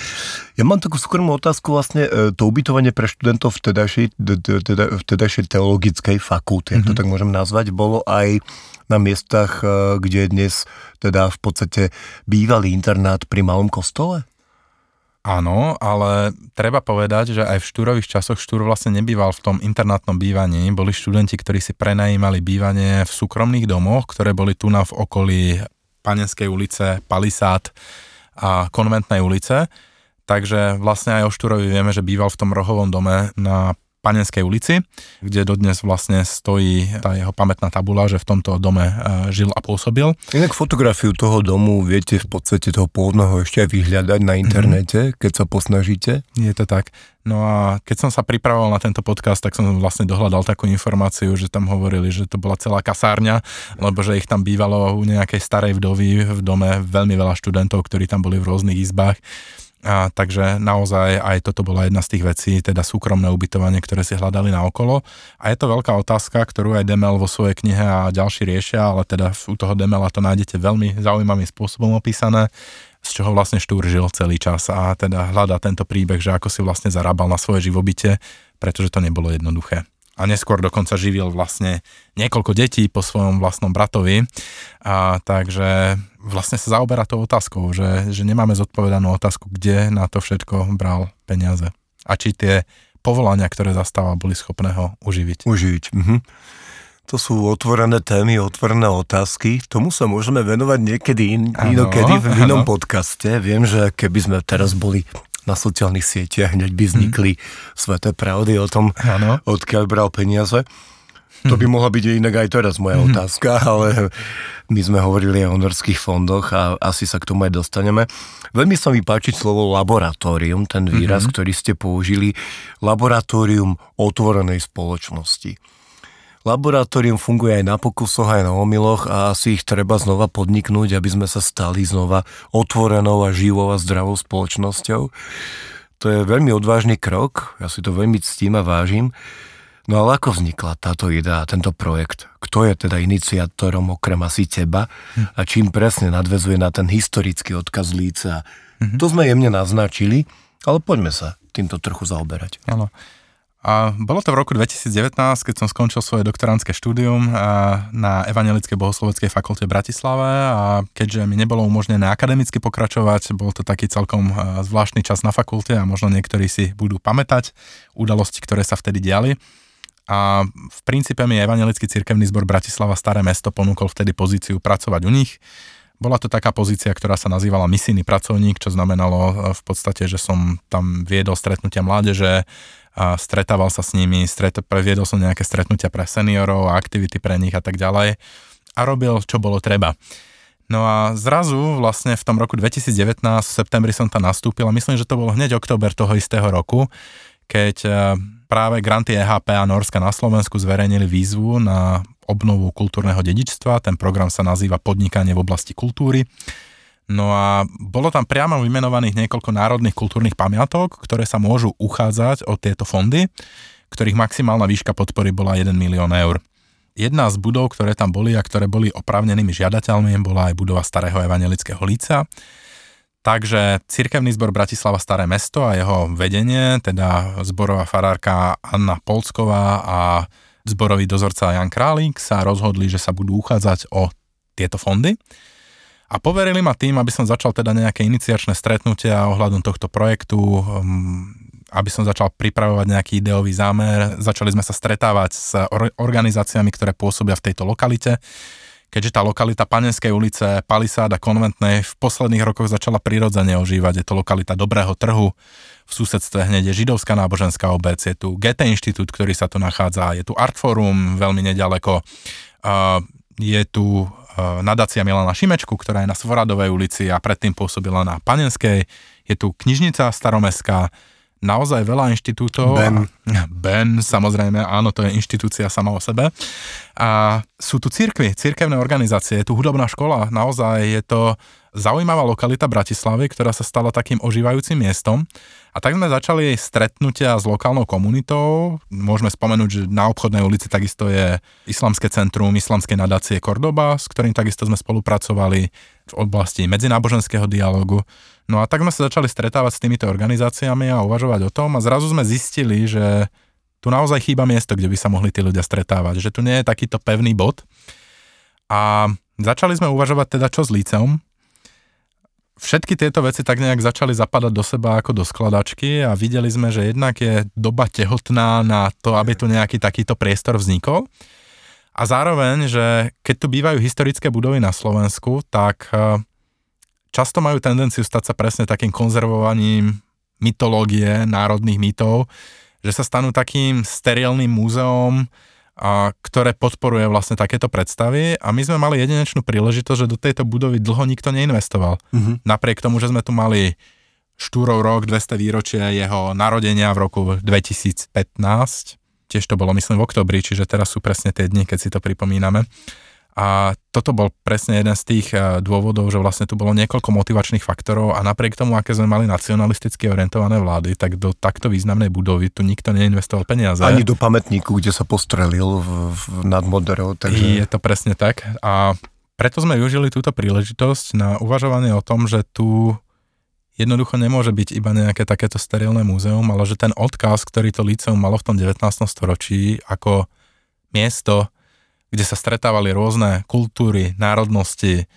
Ja mám takú súkromnú otázku vlastne, e, to ubytovanie pre študentov v vtedajšej teologickej fakulte, mm-hmm. to mhm. tak môžem nazvať, bolo aj na miestach, e, kde dnes teda v podstate bývalý internát pri malom kostole? Áno, ale treba povedať, že aj v štúrových časoch štúr vlastne nebýval v tom internátnom bývaní. Boli študenti, ktorí si prenajímali bývanie v súkromných domoch, ktoré boli tu na v okolí Panenskej ulice, Palisát a Konventnej ulice. Takže vlastne aj o Štúrovi vieme, že býval v tom rohovom dome na Panenskej ulici, kde dodnes vlastne stojí tá jeho pamätná tabula, že v tomto dome e, žil a pôsobil. Inak fotografiu toho domu viete v podstate toho pôvodného ešte aj vyhľadať na internete, mm-hmm. keď sa posnažíte. Je to tak. No a keď som sa pripravoval na tento podcast, tak som vlastne dohľadal takú informáciu, že tam hovorili, že to bola celá kasárňa, lebo že ich tam bývalo u nejakej starej vdovy v dome veľmi veľa študentov, ktorí tam boli v rôznych izbách a, takže naozaj aj toto bola jedna z tých vecí, teda súkromné ubytovanie, ktoré si hľadali na okolo. A je to veľká otázka, ktorú aj Demel vo svojej knihe a ďalší riešia, ale teda u toho Demela to nájdete veľmi zaujímavým spôsobom opísané, z čoho vlastne Štúr žil celý čas a teda hľadá tento príbeh, že ako si vlastne zarábal na svoje živobytie, pretože to nebolo jednoduché a neskôr dokonca živil vlastne niekoľko detí po svojom vlastnom bratovi. A, takže vlastne sa zaoberá tou otázkou, že, že nemáme zodpovedanú otázku, kde na to všetko bral peniaze. A či tie povolania, ktoré zastával, boli schopné ho uživiť. Uživiť. Mhm. To sú otvorené témy, otvorené otázky. Tomu sa môžeme venovať niekedy in, inokedy v inom ano. podcaste. Viem, že keby sme teraz boli na sociálnych sieťach, hneď by vznikli hmm. sveté pravdy o tom, ano. odkiaľ bral peniaze. To by mohla byť inak aj teraz moja mm-hmm. otázka, ale my sme hovorili o honorských fondoch a asi sa k tomu aj dostaneme. Veľmi sa mi páči slovo laboratórium, ten výraz, mm-hmm. ktorý ste použili. Laboratórium otvorenej spoločnosti. Laboratórium funguje aj na pokusoch, aj na omyloch a asi ich treba znova podniknúť, aby sme sa stali znova otvorenou a živou a zdravou spoločnosťou. To je veľmi odvážny krok, ja si to veľmi ctím a vážim. No ale ako vznikla táto idea, tento projekt? Kto je teda iniciátorom okrem asi teba a čím presne nadvezuje na ten historický odkaz Líca? Mm-hmm. To sme jemne naznačili, ale poďme sa týmto trochu zaoberať. Áno. A bolo to v roku 2019, keď som skončil svoje doktorantské štúdium na Evangelickej bohosloveckej fakulte v Bratislave a keďže mi nebolo umožnené akademicky pokračovať, bol to taký celkom zvláštny čas na fakulte a možno niektorí si budú pamätať udalosti, ktoré sa vtedy diali. A v princípe mi Evangelický cirkevný zbor Bratislava Staré mesto ponúkol vtedy pozíciu pracovať u nich. Bola to taká pozícia, ktorá sa nazývala misijný pracovník, čo znamenalo v podstate, že som tam viedol stretnutia mládeže, a stretával sa s nimi, stret, previedol som nejaké stretnutia pre seniorov a aktivity pre nich a tak ďalej a robil, čo bolo treba. No a zrazu vlastne v tom roku 2019, v septembri som tam nastúpil a myslím, že to bol hneď október toho istého roku, keď e, práve granty EHP a Norska na Slovensku zverejnili výzvu na obnovu kultúrneho dedičstva. Ten program sa nazýva Podnikanie v oblasti kultúry. No a bolo tam priamo vymenovaných niekoľko národných kultúrnych pamiatok, ktoré sa môžu uchádzať o tieto fondy, ktorých maximálna výška podpory bola 1 milión eur. Jedna z budov, ktoré tam boli a ktoré boli oprávnenými žiadateľmi, bola aj budova Starého evangelického líca. Takže Cirkevný zbor Bratislava Staré mesto a jeho vedenie, teda zborová farárka Anna Polsková a zborový dozorca Jan Králik sa rozhodli, že sa budú uchádzať o tieto fondy. A poverili ma tým, aby som začal teda nejaké iniciačné stretnutia ohľadom tohto projektu, um, aby som začal pripravovať nejaký ideový zámer. Začali sme sa stretávať s organizáciami, ktoré pôsobia v tejto lokalite. Keďže tá lokalita Panenskej ulice, Palisáda Konventnej v posledných rokoch začala prirodzene ožívať. Je to lokalita dobrého trhu, v susedstve hneď je židovská náboženská obec, je tu Goethe inštitút, ktorý sa tu nachádza, je tu Artforum veľmi nedaleko, je tu nadácia Milana Šimečku, ktorá je na Svoradovej ulici a predtým pôsobila na Panenskej. Je tu knižnica staromestská, naozaj veľa inštitútov. Ben. Ben, samozrejme, áno, to je inštitúcia sama o sebe. A sú tu cirkvy, cirkevné organizácie, je tu hudobná škola, naozaj je to zaujímavá lokalita Bratislavy, ktorá sa stala takým ožívajúcim miestom. A tak sme začali stretnutia s lokálnou komunitou. Môžeme spomenúť, že na obchodnej ulici takisto je Islamské centrum Islamskej nadácie Cordoba, s ktorým takisto sme spolupracovali v oblasti medzináboženského dialogu. No a tak sme sa začali stretávať s týmito organizáciami a uvažovať o tom a zrazu sme zistili, že tu naozaj chýba miesto, kde by sa mohli tí ľudia stretávať, že tu nie je takýto pevný bod. A začali sme uvažovať teda čo s líceum, všetky tieto veci tak nejak začali zapadať do seba ako do skladačky a videli sme, že jednak je doba tehotná na to, aby tu nejaký takýto priestor vznikol. A zároveň, že keď tu bývajú historické budovy na Slovensku, tak e, často majú tendenciu stať sa presne takým konzervovaním mytológie, národných mýtov, že sa stanú takým sterilným múzeom, a ktoré podporuje vlastne takéto predstavy a my sme mali jedinečnú príležitosť, že do tejto budovy dlho nikto neinvestoval. Uh-huh. Napriek tomu, že sme tu mali Štúrov rok, 200 výročie jeho narodenia v roku 2015, tiež to bolo myslím v oktobri, čiže teraz sú presne tie dni, keď si to pripomíname. A toto bol presne jeden z tých eh, dôvodov, že vlastne tu bolo niekoľko motivačných faktorov a napriek tomu, aké sme mali nacionalisticky orientované vlády, tak do takto významnej budovy tu nikto neinvestoval peniaze. Ani do pamätníku, kde sa postrelil v, v nad Moderou. Takže... Je to presne tak. A preto sme využili túto príležitosť na uvažovanie o tom, že tu jednoducho nemôže byť iba nejaké takéto sterilné múzeum, ale že ten odkaz, ktorý to líceum malo v tom 19. storočí ako miesto, kde sa stretávali rôzne kultúry, národnosti,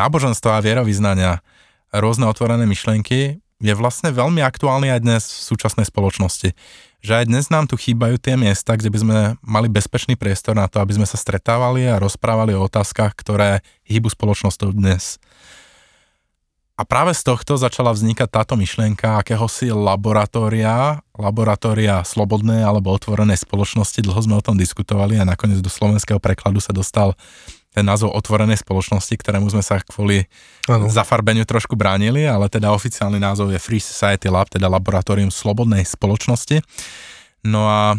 náboženstva a vierovýznania, rôzne otvorené myšlienky, je vlastne veľmi aktuálny aj dnes v súčasnej spoločnosti. Že aj dnes nám tu chýbajú tie miesta, kde by sme mali bezpečný priestor na to, aby sme sa stretávali a rozprávali o otázkach, ktoré hýbu spoločnosťou dnes. A práve z tohto začala vznikať táto myšlienka akéhosi laboratória, laboratória slobodnej alebo otvorenej spoločnosti. Dlho sme o tom diskutovali a nakoniec do slovenského prekladu sa dostal ten názov otvorenej spoločnosti, ktorému sme sa kvôli ano. zafarbeniu trošku bránili, ale teda oficiálny názov je Free Society Lab, teda laboratórium slobodnej spoločnosti. No a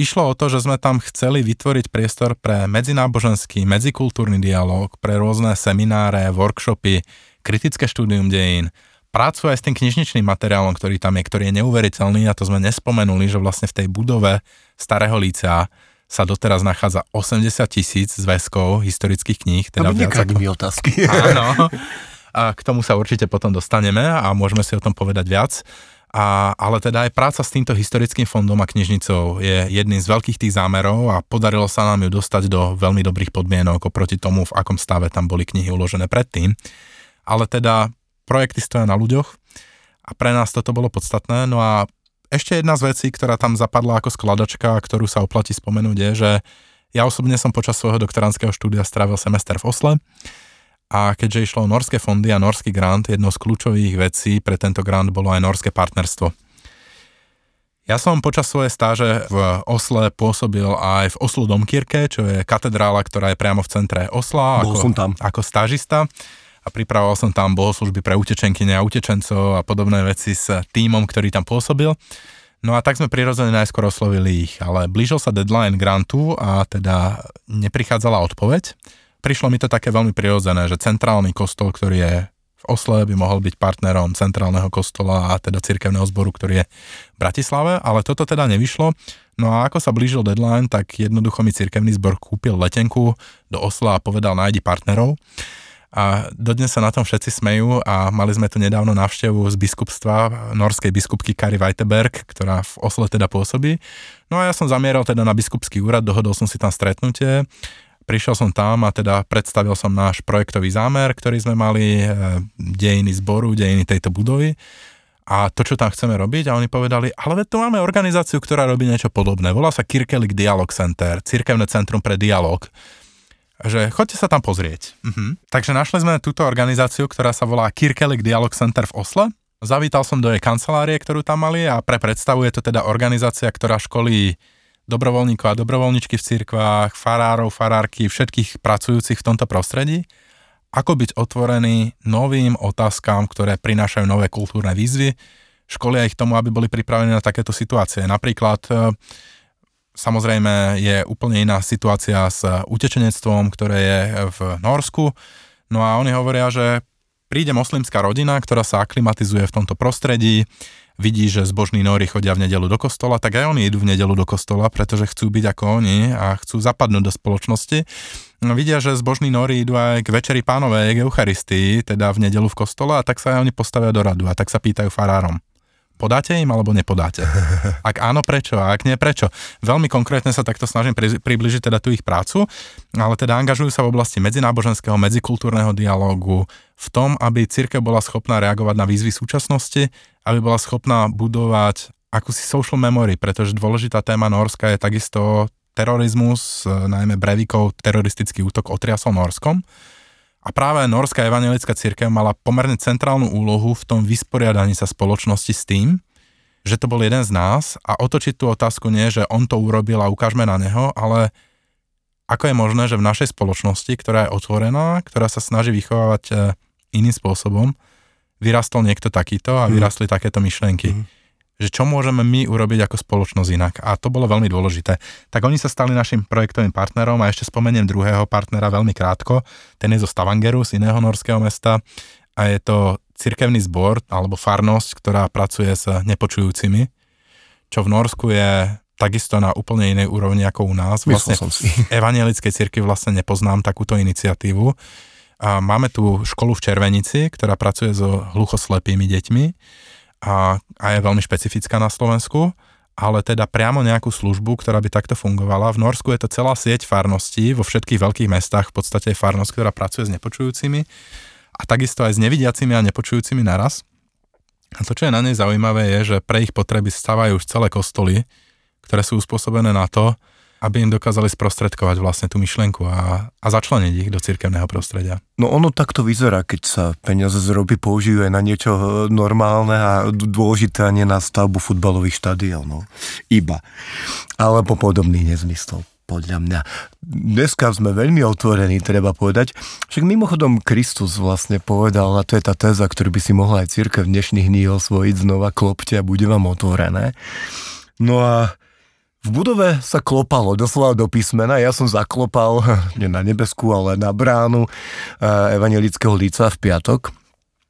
išlo o to, že sme tam chceli vytvoriť priestor pre medzináboženský, medzikultúrny dialog, pre rôzne semináre, workshopy, kritické štúdium dejín, prácu aj s tým knižničným materiálom, ktorý tam je, ktorý je neuveriteľný a to sme nespomenuli, že vlastne v tej budove starého lícea sa doteraz nachádza 80 tisíc zväzkov historických kníh. Teda viac ako... otázky. Áno. A k tomu sa určite potom dostaneme a môžeme si o tom povedať viac. A, ale teda aj práca s týmto historickým fondom a knižnicou je jedným z veľkých tých zámerov a podarilo sa nám ju dostať do veľmi dobrých podmienok oproti tomu, v akom stave tam boli knihy uložené predtým ale teda projekty stoja na ľuďoch a pre nás toto bolo podstatné. No a ešte jedna z vecí, ktorá tam zapadla ako skladačka, ktorú sa oplatí spomenúť, je, že ja osobne som počas svojho doktorandského štúdia strávil semester v Osle a keďže išlo o norské fondy a norský grant, jednou z kľúčových vecí pre tento grant bolo aj norské partnerstvo. Ja som počas svojej stáže v Osle pôsobil aj v Oslo Domkirke, čo je katedrála, ktorá je priamo v centre Osla. Bol ako, som tam. Ako stážista a pripravoval som tam bohoslužby pre utečenky a utečencov a podobné veci s týmom, ktorý tam pôsobil. No a tak sme prirodzene najskôr oslovili ich, ale blížil sa deadline grantu a teda neprichádzala odpoveď. Prišlo mi to také veľmi prirodzené, že centrálny kostol, ktorý je v Osle, by mohol byť partnerom centrálneho kostola a teda cirkevného zboru, ktorý je v Bratislave, ale toto teda nevyšlo. No a ako sa blížil deadline, tak jednoducho mi cirkevný zbor kúpil letenku do Osla a povedal nájdi partnerov a dodnes sa na tom všetci smejú a mali sme tu nedávno návštevu z biskupstva norskej biskupky Kari Weiteberg, ktorá v Osle teda pôsobí. No a ja som zamieral teda na biskupský úrad, dohodol som si tam stretnutie, prišiel som tam a teda predstavil som náš projektový zámer, ktorý sme mali, e, dejiny zboru, dejiny tejto budovy a to, čo tam chceme robiť a oni povedali, ale tu máme organizáciu, ktorá robí niečo podobné. Volá sa Kirkelik Dialog Center, Cirkevné centrum pre dialog že choďte sa tam pozrieť. Uh-huh. Takže našli sme túto organizáciu, ktorá sa volá Kirkelik Dialog Center v Osle. Zavítal som do jej kancelárie, ktorú tam mali a pre predstavu je to teda organizácia, ktorá školí dobrovoľníkov a dobrovoľničky v cirkvách, farárov, farárky, všetkých pracujúcich v tomto prostredí, ako byť otvorený novým otázkam, ktoré prinášajú nové kultúrne výzvy, školia ich tomu, aby boli pripravení na takéto situácie. Napríklad Samozrejme je úplne iná situácia s utečenectvom, ktoré je v Norsku. No a oni hovoria, že príde moslimská rodina, ktorá sa aklimatizuje v tomto prostredí, vidí, že zbožní Nóri chodia v nedelu do kostola, tak aj oni idú v nedelu do kostola, pretože chcú byť ako oni a chcú zapadnúť do spoločnosti. No, vidia, že zbožní Nóri idú aj k večeri pánovej, k Eucharistii, teda v nedelu v kostole a tak sa aj oni postavia do radu a tak sa pýtajú farárom podáte im alebo nepodáte? Ak áno, prečo? A ak nie, prečo? Veľmi konkrétne sa takto snažím pri, približiť teda tú ich prácu, ale teda angažujú sa v oblasti medzináboženského, medzikultúrneho dialógu, v tom, aby církev bola schopná reagovať na výzvy súčasnosti, aby bola schopná budovať akúsi social memory, pretože dôležitá téma Norska je takisto terorizmus, najmä Brevikov teroristický útok otriasol Norskom. A práve Norská evangelická církev mala pomerne centrálnu úlohu v tom vysporiadaní sa spoločnosti s tým, že to bol jeden z nás a otočiť tú otázku nie, že on to urobil a ukážme na neho, ale ako je možné, že v našej spoločnosti, ktorá je otvorená, ktorá sa snaží vychovávať e, iným spôsobom, vyrastol niekto takýto a mhm. vyrastli mm. takéto myšlienky. Mm že čo môžeme my urobiť ako spoločnosť inak. A to bolo veľmi dôležité. Tak oni sa stali našim projektovým partnerom a ešte spomeniem druhého partnera veľmi krátko. Ten je zo Stavangeru, z iného norského mesta a je to cirkevný zbor alebo farnosť, ktorá pracuje s nepočujúcimi, čo v Norsku je takisto na úplne inej úrovni ako u nás. Vlastne som si. v evangelickej cirkvi vlastne nepoznám takúto iniciatívu. A máme tu školu v Červenici, ktorá pracuje so hluchoslepými deťmi a, a je veľmi špecifická na Slovensku, ale teda priamo nejakú službu, ktorá by takto fungovala. V Norsku je to celá sieť farností, vo všetkých veľkých mestách v podstate je farnosť, ktorá pracuje s nepočujúcimi a takisto aj s nevidiacimi a nepočujúcimi naraz. A to, čo je na nej zaujímavé, je, že pre ich potreby stávajú už celé kostoly, ktoré sú uspôsobené na to, aby im dokázali sprostredkovať vlastne tú myšlienku a, a začleniť ich do cirkevného prostredia. No ono takto vyzerá, keď sa peniaze z ropy použijú aj na niečo e, normálne a dôležité a nie na stavbu futbalových štadiónov. Iba. Alebo podobný nezmysel podľa mňa. Dneska sme veľmi otvorení, treba povedať. Však mimochodom Kristus vlastne povedal, a to je tá téza, ktorú by si mohla aj církev dnešných dní osvojiť, znova klopte a bude vám otvorené. No a v budove sa klopalo doslova do písmena. Ja som zaklopal, nie na nebesku, ale na bránu eh, evangelického líca v piatok.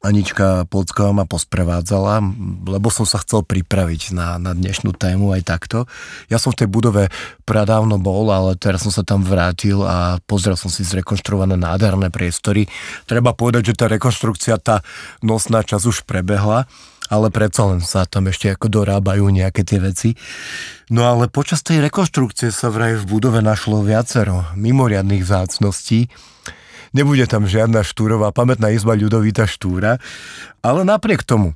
Anička Polcková ma posprevádzala, lebo som sa chcel pripraviť na, na dnešnú tému aj takto. Ja som v tej budove pradávno bol, ale teraz som sa tam vrátil a pozrel som si zrekonštruované nádherné priestory. Treba povedať, že tá rekonštrukcia, tá nosná časť už prebehla ale predsa len sa tam ešte ako dorábajú nejaké tie veci. No ale počas tej rekonštrukcie sa vraj v budove našlo viacero mimoriadných zácností. Nebude tam žiadna štúrová pamätná izba ľudovita štúra, ale napriek tomu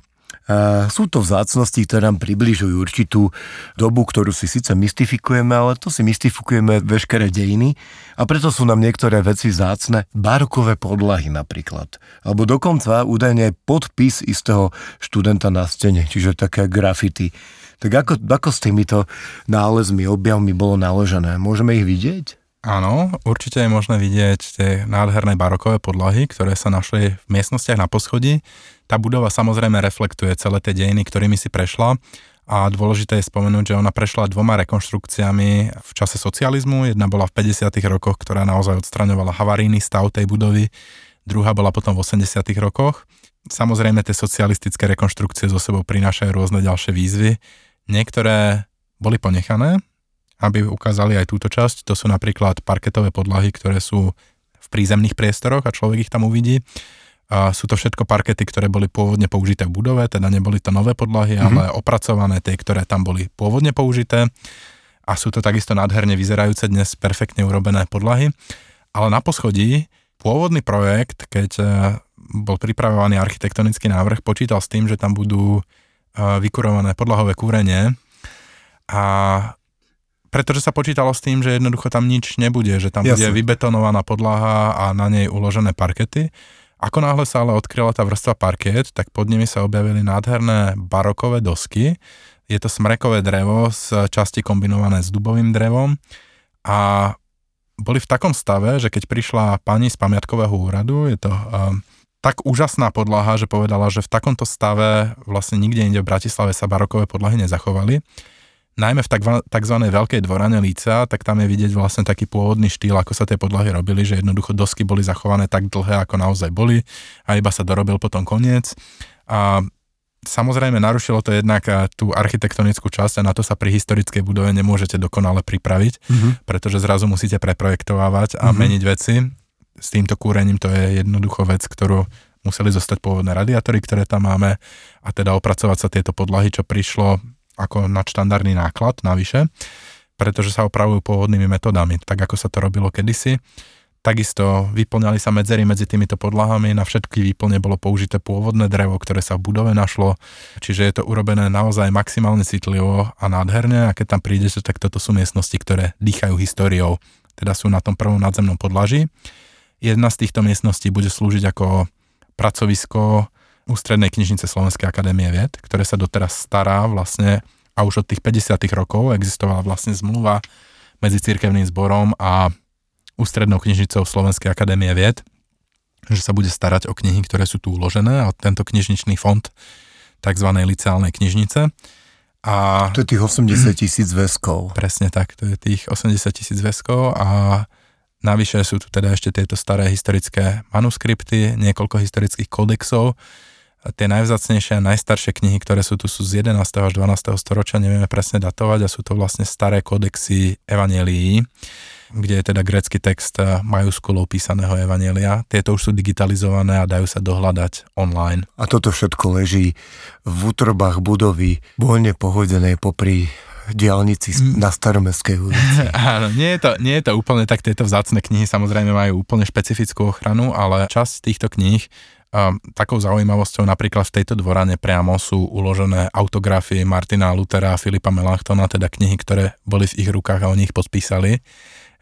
sú to vzácnosti, ktoré nám približujú určitú dobu, ktorú si síce mystifikujeme, ale to si mystifikujeme veškeré dejiny a preto sú nám niektoré veci vzácne, barokové podlahy napríklad. Alebo dokonca údajne podpis istého študenta na stene, čiže také grafity. Tak ako, ako s týmito nálezmi, objavmi bolo naložené? Môžeme ich vidieť? Áno, určite je možné vidieť tie nádherné barokové podlahy, ktoré sa našli v miestnostiach na poschodí. Tá budova samozrejme reflektuje celé tie dejiny, ktorými si prešla a dôležité je spomenúť, že ona prešla dvoma rekonštrukciami v čase socializmu. Jedna bola v 50. rokoch, ktorá naozaj odstraňovala havarijný stav tej budovy, druhá bola potom v 80. rokoch. Samozrejme tie socialistické rekonštrukcie zo sebou prinášajú rôzne ďalšie výzvy. Niektoré boli ponechané, aby ukázali aj túto časť. To sú napríklad parketové podlahy, ktoré sú v prízemných priestoroch a človek ich tam uvidí. A sú to všetko parkety, ktoré boli pôvodne použité v budove, teda neboli to nové podlahy, mm-hmm. ale opracované tie, ktoré tam boli pôvodne použité. A sú to takisto nádherne vyzerajúce dnes perfektne urobené podlahy. Ale na poschodí pôvodný projekt, keď e, bol pripravovaný architektonický návrh, počítal s tým, že tam budú e, vykurované podlahové kúrenie a pretože sa počítalo s tým, že jednoducho tam nič nebude, že tam Jasne. bude vybetonovaná podlaha a na nej uložené parkety. Ako náhle sa ale odkryla tá vrstva parket, tak pod nimi sa objavili nádherné barokové dosky. Je to smrekové drevo z časti kombinované s dubovým drevom a boli v takom stave, že keď prišla pani z pamiatkového úradu, je to um, tak úžasná podlaha, že povedala, že v takomto stave vlastne nikde inde v Bratislave sa barokové podlahy nezachovali najmä v tzv. veľkej dvorane líca, tak tam je vidieť vlastne taký pôvodný štýl, ako sa tie podlahy robili, že jednoducho dosky boli zachované tak dlhé, ako naozaj boli a iba sa dorobil potom koniec. A samozrejme narušilo to jednak tú architektonickú časť a na to sa pri historickej budove nemôžete dokonale pripraviť, mm-hmm. pretože zrazu musíte preprojektovávať a mm-hmm. meniť veci. S týmto kúrením to je jednoducho vec, ktorú museli zostať pôvodné radiátory, ktoré tam máme a teda opracovať sa tieto podlahy, čo prišlo ako nadštandardný náklad navyše, pretože sa opravujú pôvodnými metodami, tak ako sa to robilo kedysi. Takisto vyplňali sa medzery medzi týmito podlahami, na všetky výplne bolo použité pôvodné drevo, ktoré sa v budove našlo, čiže je to urobené naozaj maximálne citlivo a nádherne a keď tam prídete, tak toto sú miestnosti, ktoré dýchajú históriou, teda sú na tom prvom nadzemnom podlaží. Jedna z týchto miestností bude slúžiť ako pracovisko Ústrednej knižnice Slovenskej akadémie vied, ktoré sa doteraz stará vlastne a už od tých 50 rokov existovala vlastne zmluva medzi cirkevným zborom a Ústrednou knižnicou Slovenskej akadémie vied, že sa bude starať o knihy, ktoré sú tu uložené a tento knižničný fond tzv. liceálnej knižnice. A, to je tých 80 tisíc väzkov. Presne tak, to je tých 80 tisíc väzkov a navyše sú tu teda ešte tieto staré historické manuskripty, niekoľko historických kodexov, tie najvzácnejšie a najstaršie knihy, ktoré sú tu, sú z 11. až 12. storočia, nevieme presne datovať a sú to vlastne staré kodexy evanelií, kde je teda grecký text majuskulou písaného evanelia. Tieto už sú digitalizované a dajú sa dohľadať online. A toto všetko leží v útrobách budovy voľne pohodenej popri diálnici mm. na staromestskej ulici. Áno, nie je, to, nie je to úplne tak, tieto vzácne knihy samozrejme majú úplne špecifickú ochranu, ale časť týchto kníh takou zaujímavosťou napríklad v tejto dvorane priamo sú uložené autografie Martina Lutera a Filipa Melanchtona, teda knihy, ktoré boli v ich rukách a oni ich podpísali,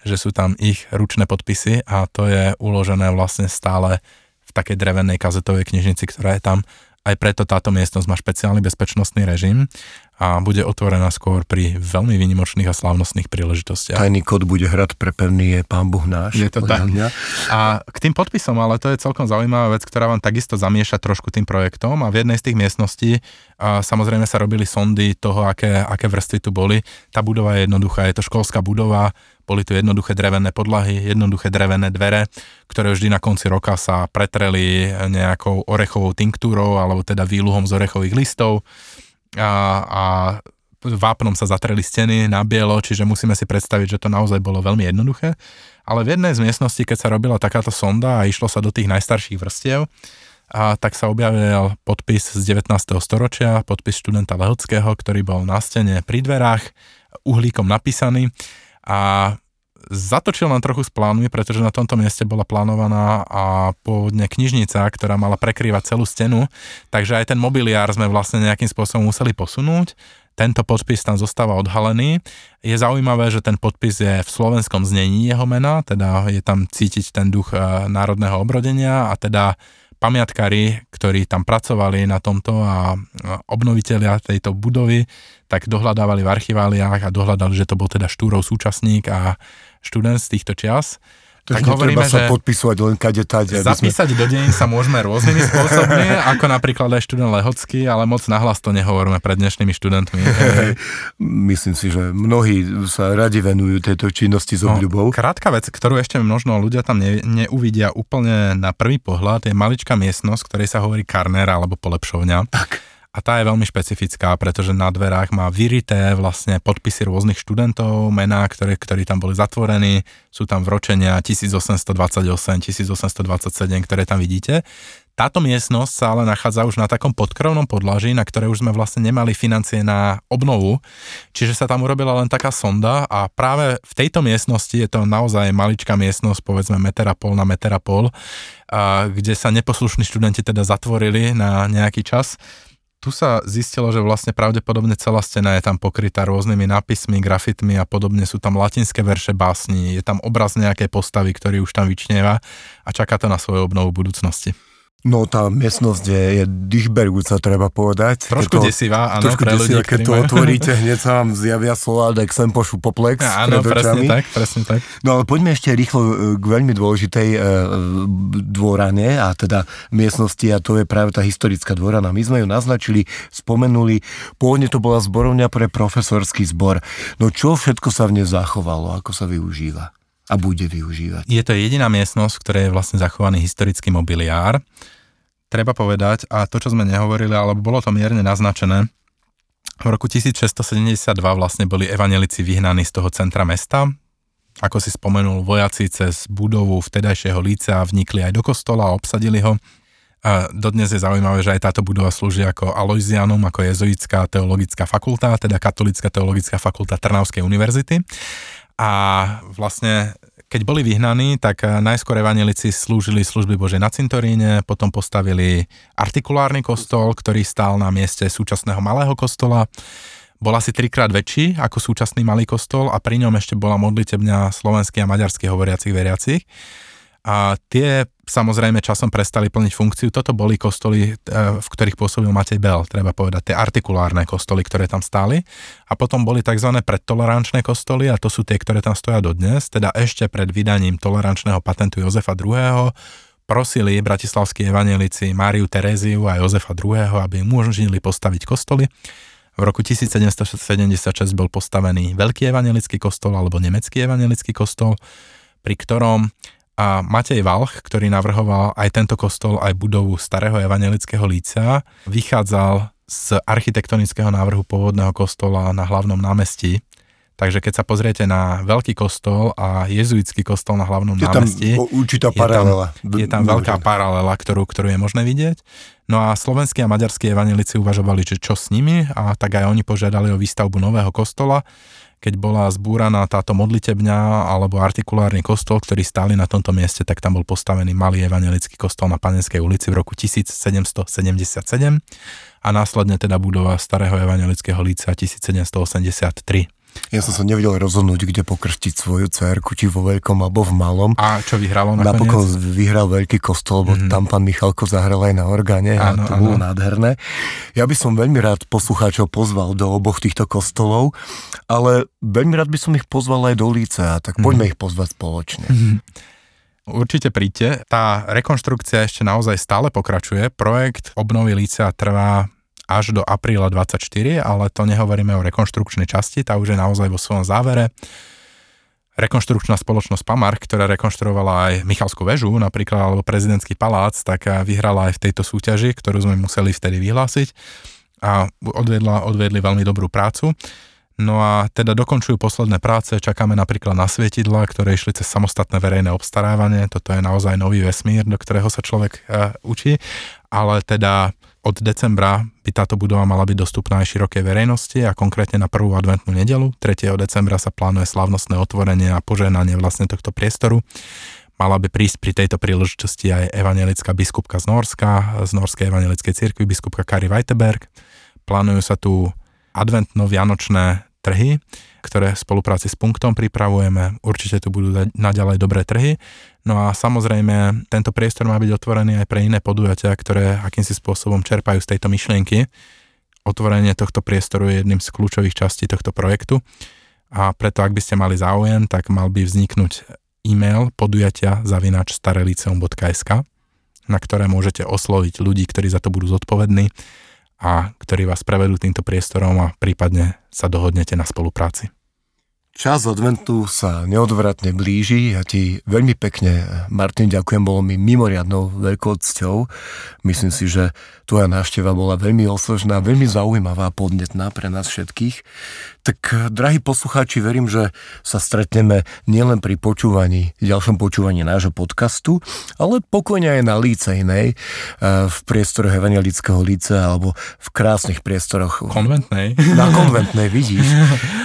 že sú tam ich ručné podpisy a to je uložené vlastne stále v takej drevenej kazetovej knižnici, ktorá je tam. Aj preto táto miestnosť má špeciálny bezpečnostný režim a bude otvorená skôr pri veľmi výnimočných a slávnostných príležitostiach. Tajný kód bude hrad pre pevný je pán Boh náš. Je to tak. Mňa. A k tým podpisom, ale to je celkom zaujímavá vec, ktorá vám takisto zamieša trošku tým projektom a v jednej z tých miestností a samozrejme sa robili sondy toho, aké, aké vrstvy tu boli. Tá budova je jednoduchá, je to školská budova, boli tu jednoduché drevené podlahy, jednoduché drevené dvere, ktoré vždy na konci roka sa pretreli nejakou orechovou tinktúrou alebo teda výluhom z orechových listov a, a vápnom sa zatreli steny na bielo, čiže musíme si predstaviť, že to naozaj bolo veľmi jednoduché. Ale v jednej z miestností, keď sa robila takáto sonda a išlo sa do tých najstarších vrstiev, a tak sa objavil podpis z 19. storočia, podpis študenta Lehockého, ktorý bol na stene pri dverách, uhlíkom napísaný a zatočil nám trochu s plánmi, pretože na tomto mieste bola plánovaná a pôvodne knižnica, ktorá mala prekrývať celú stenu, takže aj ten mobiliár sme vlastne nejakým spôsobom museli posunúť. Tento podpis tam zostáva odhalený. Je zaujímavé, že ten podpis je v slovenskom znení jeho mena, teda je tam cítiť ten duch eh, národného obrodenia a teda pamiatkári, ktorí tam pracovali na tomto a obnoviteľia tejto budovy, tak dohľadávali v archiváliách a dohľadali, že to bol teda Štúrov súčasník a študent z týchto čias tak hovoríme, sa že podpisovať len kade tať. Zapísať sme... do deň sa môžeme rôznymi spôsobmi, ako napríklad aj študent Lehocký, ale moc nahlas to nehovoríme pred dnešnými študentmi. Myslím si, že mnohí sa radi venujú tejto činnosti s no, obľubou. No, krátka vec, ktorú ešte možno ľudia tam ne, neuvidia úplne na prvý pohľad, je maličká miestnosť, ktorej sa hovorí karnera alebo polepšovňa. Tak a tá je veľmi špecifická, pretože na dverách má vyrité vlastne podpisy rôznych študentov, mená, ktoré, ktorí tam boli zatvorení, sú tam vročenia 1828, 1827, ktoré tam vidíte. Táto miestnosť sa ale nachádza už na takom podkrovnom podlaží, na ktoré už sme vlastne nemali financie na obnovu, čiže sa tam urobila len taká sonda a práve v tejto miestnosti je to naozaj maličká miestnosť, povedzme meter a pol na meter a pol, a kde sa neposlušní študenti teda zatvorili na nejaký čas tu sa zistilo, že vlastne pravdepodobne celá stena je tam pokrytá rôznymi nápismi, grafitmi a podobne. Sú tam latinské verše básni, je tam obraz nejakej postavy, ktorý už tam vyčnieva a čaká to na svoju obnovu budúcnosti. No tá miestnosť je, je dychberúca, treba povedať. Trošku to, desivá, áno, trošku pre ľudí, keď to otvoríte, hneď sa vám zjavia slova sem pošu poplex. Ja, áno, presne tak, presne tak. No ale poďme ešte rýchlo e, k veľmi dôležitej e, dvorane a teda miestnosti a to je práve tá historická dvorana. My sme ju naznačili, spomenuli, pôvodne to bola zborovňa pre profesorský zbor. No čo všetko sa v nej zachovalo, ako sa využíva? A bude využívať. Je to jediná miestnosť, v ktorej je vlastne zachovaný historický mobiliár treba povedať, a to, čo sme nehovorili, alebo bolo to mierne naznačené, v roku 1672 vlastne boli evanelici vyhnaní z toho centra mesta. Ako si spomenul, vojaci cez budovu vtedajšieho líca vnikli aj do kostola a obsadili ho. A dodnes je zaujímavé, že aj táto budova slúži ako Aloisianum, ako jezuitská teologická fakulta, teda katolická teologická fakulta Trnavskej univerzity. A vlastne keď boli vyhnaní, tak eh, najskôr evanelici slúžili služby Bože na cintoríne, potom postavili artikulárny kostol, ktorý stál na mieste súčasného malého kostola. Bol asi trikrát väčší ako súčasný malý kostol a pri ňom ešte bola modlitebňa slovenských a maďarských hovoriacich veriacich a tie samozrejme časom prestali plniť funkciu. Toto boli kostoly, e, v ktorých pôsobil Matej Bel, treba povedať, tie artikulárne kostoly, ktoré tam stáli. A potom boli tzv. predtolerančné kostoly a to sú tie, ktoré tam stoja dodnes, teda ešte pred vydaním tolerančného patentu Jozefa II prosili bratislavskí evanelici Máriu Teréziu a Jozefa II, aby im umožnili postaviť kostoly. V roku 1776 bol postavený Veľký evanelický kostol alebo Nemecký evanelický kostol, pri ktorom a Matej Valch, ktorý navrhoval aj tento kostol, aj budovu starého evangelického líca, vychádzal z architektonického návrhu pôvodného kostola na hlavnom námestí. Takže keď sa pozriete na veľký kostol a jezuitský kostol na hlavnom je námestí, tam určitá paralela. Je tam, je tam veľká paralela, ktorú, ktorú je možné vidieť. No a slovenskí a maďarskí evanelici uvažovali, že čo s nimi a tak aj oni požiadali o výstavbu nového kostola keď bola zbúraná táto modlitebňa alebo artikulárny kostol, ktorý stáli na tomto mieste, tak tam bol postavený malý evangelický kostol na Panenskej ulici v roku 1777 a následne teda budova starého evangelického líca 1783. Ja som sa nevedel rozhodnúť, kde pokrstiť svoju cerku, či vo veľkom alebo v malom. A čo vyhralo nakoniec? Napokon vyhral veľký kostol, lebo mm-hmm. tam pán Michalko zahral aj na orgáne a to áno. bolo nádherné. Ja by som veľmi rád poslucháčov pozval do oboch týchto kostolov, ale veľmi rád by som ich pozval aj do Lícea, tak poďme mm-hmm. ich pozvať spoločne. Mm-hmm. Určite príďte. Tá rekonštrukcia ešte naozaj stále pokračuje. Projekt obnovy Lícea trvá až do apríla 24, ale to nehovoríme o rekonštrukčnej časti, tá už je naozaj vo svojom závere. Rekonštrukčná spoločnosť Pamark, ktorá rekonštruovala aj Michalskú väžu napríklad, alebo prezidentský palác, tak vyhrala aj v tejto súťaži, ktorú sme museli vtedy vyhlásiť a odvedla, odvedli veľmi dobrú prácu. No a teda dokončujú posledné práce, čakáme napríklad na svietidla, ktoré išli cez samostatné verejné obstarávanie, toto je naozaj nový vesmír, do ktorého sa človek uh, učí, ale teda od decembra by táto budova mala byť dostupná aj širokej verejnosti a konkrétne na prvú adventnú nedelu. 3. decembra sa plánuje slavnostné otvorenie a požehnanie vlastne tohto priestoru. Mala by prísť pri tejto príležitosti aj evangelická biskupka z Norska, z Norskej evangelickej cirkvi, biskupka Kari Weiteberg. Plánujú sa tu adventno-vianočné trhy, ktoré v spolupráci s punktom pripravujeme. Určite tu budú naďalej dobré trhy. No a samozrejme, tento priestor má byť otvorený aj pre iné podujatia, ktoré akýmsi spôsobom čerpajú z tejto myšlienky. Otvorenie tohto priestoru je jedným z kľúčových častí tohto projektu a preto, ak by ste mali záujem, tak mal by vzniknúť e-mail podujatia zavinač na ktoré môžete osloviť ľudí, ktorí za to budú zodpovední a ktorí vás prevedú týmto priestorom a prípadne sa dohodnete na spolupráci. Čas adventu sa neodvratne blíži. Ja ti veľmi pekne, Martin, ďakujem, bolo mi mimoriadnou veľkou cťou. Myslím si, že tvoja návšteva bola veľmi osožná, veľmi zaujímavá podnetná pre nás všetkých. Tak, drahí poslucháči, verím, že sa stretneme nielen pri počúvaní, ďalšom počúvaní nášho podcastu, ale pokojne aj na líce inej, eh, v priestoroch Evangelického líce alebo v krásnych priestoroch. Konventnej. Na konventnej, vidíš.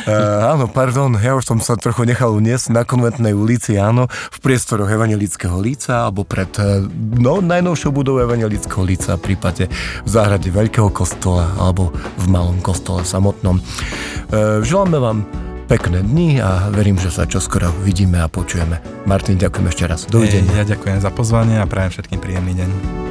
Uh, áno, pardon, ja už som sa trochu nechal uniesť na konventnej ulici, áno, v priestoroch Evangelického líca alebo pred eh, no, najnovšou budovou Evangelického líca v prípade v záhrade Veľkého kostola alebo v malom kostole samotnom. Uh, Želáme vám pekné dni a verím, že sa čoskoro vidíme a počujeme. Martin, ďakujem ešte raz. Dovidenia. Ja ďakujem za pozvanie a prajem všetkým príjemný deň.